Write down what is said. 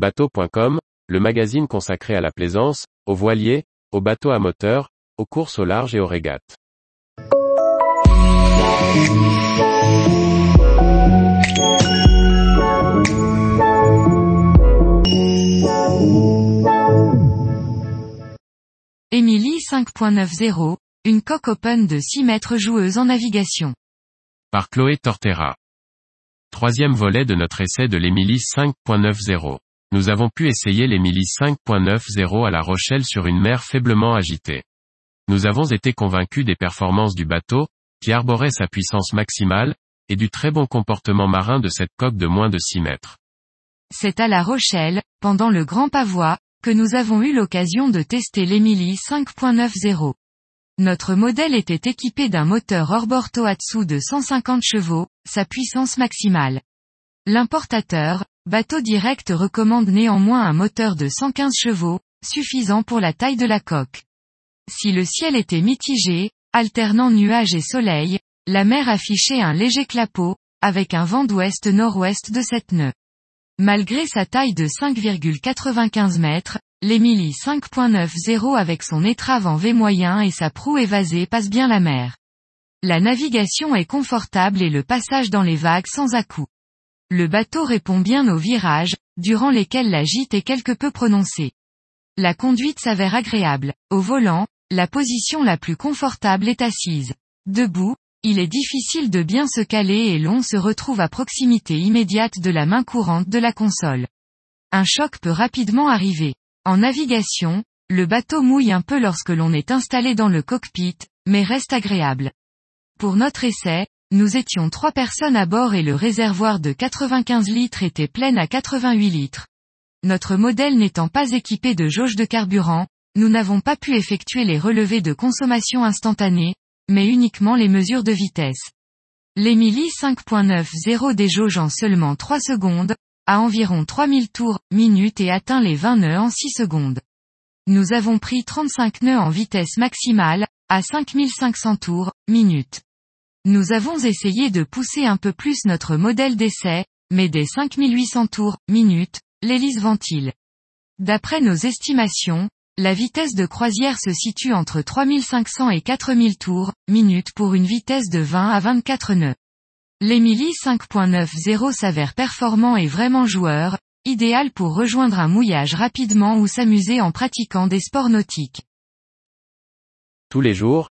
Bateau.com, le magazine consacré à la plaisance, aux voiliers, aux bateaux à moteur, aux courses au large et aux régates. Emily 5.90, une coque open de 6 mètres joueuse en navigation. Par Chloé Tortera. Troisième volet de notre essai de l'Emily 5.90. Nous avons pu essayer l'Emily 5.90 à La Rochelle sur une mer faiblement agitée. Nous avons été convaincus des performances du bateau, qui arborait sa puissance maximale, et du très bon comportement marin de cette coque de moins de 6 mètres. C'est à La Rochelle, pendant le Grand Pavois, que nous avons eu l'occasion de tester l'Emily 5.90. Notre modèle était équipé d'un moteur hors-bord Tohatsu de 150 chevaux, sa puissance maximale. L'importateur, Bateau Direct recommande néanmoins un moteur de 115 chevaux, suffisant pour la taille de la coque. Si le ciel était mitigé, alternant nuages et soleil, la mer affichait un léger clapot, avec un vent d'ouest-nord-ouest de 7 nœuds. Malgré sa taille de 5,95 mètres, l'Emily 5.90 avec son étrave en V moyen et sa proue évasée passe bien la mer. La navigation est confortable et le passage dans les vagues sans à-coups. Le bateau répond bien aux virages, durant lesquels la gîte est quelque peu prononcée. La conduite s'avère agréable. Au volant, la position la plus confortable est assise. Debout, il est difficile de bien se caler et l'on se retrouve à proximité immédiate de la main courante de la console. Un choc peut rapidement arriver. En navigation, le bateau mouille un peu lorsque l'on est installé dans le cockpit, mais reste agréable. Pour notre essai, nous étions trois personnes à bord et le réservoir de 95 litres était plein à 88 litres. Notre modèle n'étant pas équipé de jauge de carburant, nous n'avons pas pu effectuer les relevés de consommation instantanée, mais uniquement les mesures de vitesse. L'Emily 5.90 déjauge en seulement 3 secondes, à environ 3000 tours, minutes et atteint les 20 nœuds en 6 secondes. Nous avons pris 35 nœuds en vitesse maximale, à 5500 tours, minutes. Nous avons essayé de pousser un peu plus notre modèle d'essai, mais dès 5800 tours, minutes, l'hélice ventile. D'après nos estimations, la vitesse de croisière se situe entre 3500 et 4000 tours, minutes pour une vitesse de 20 à 24 nœuds. L'Emily 5.90 s'avère performant et vraiment joueur, idéal pour rejoindre un mouillage rapidement ou s'amuser en pratiquant des sports nautiques. Tous les jours,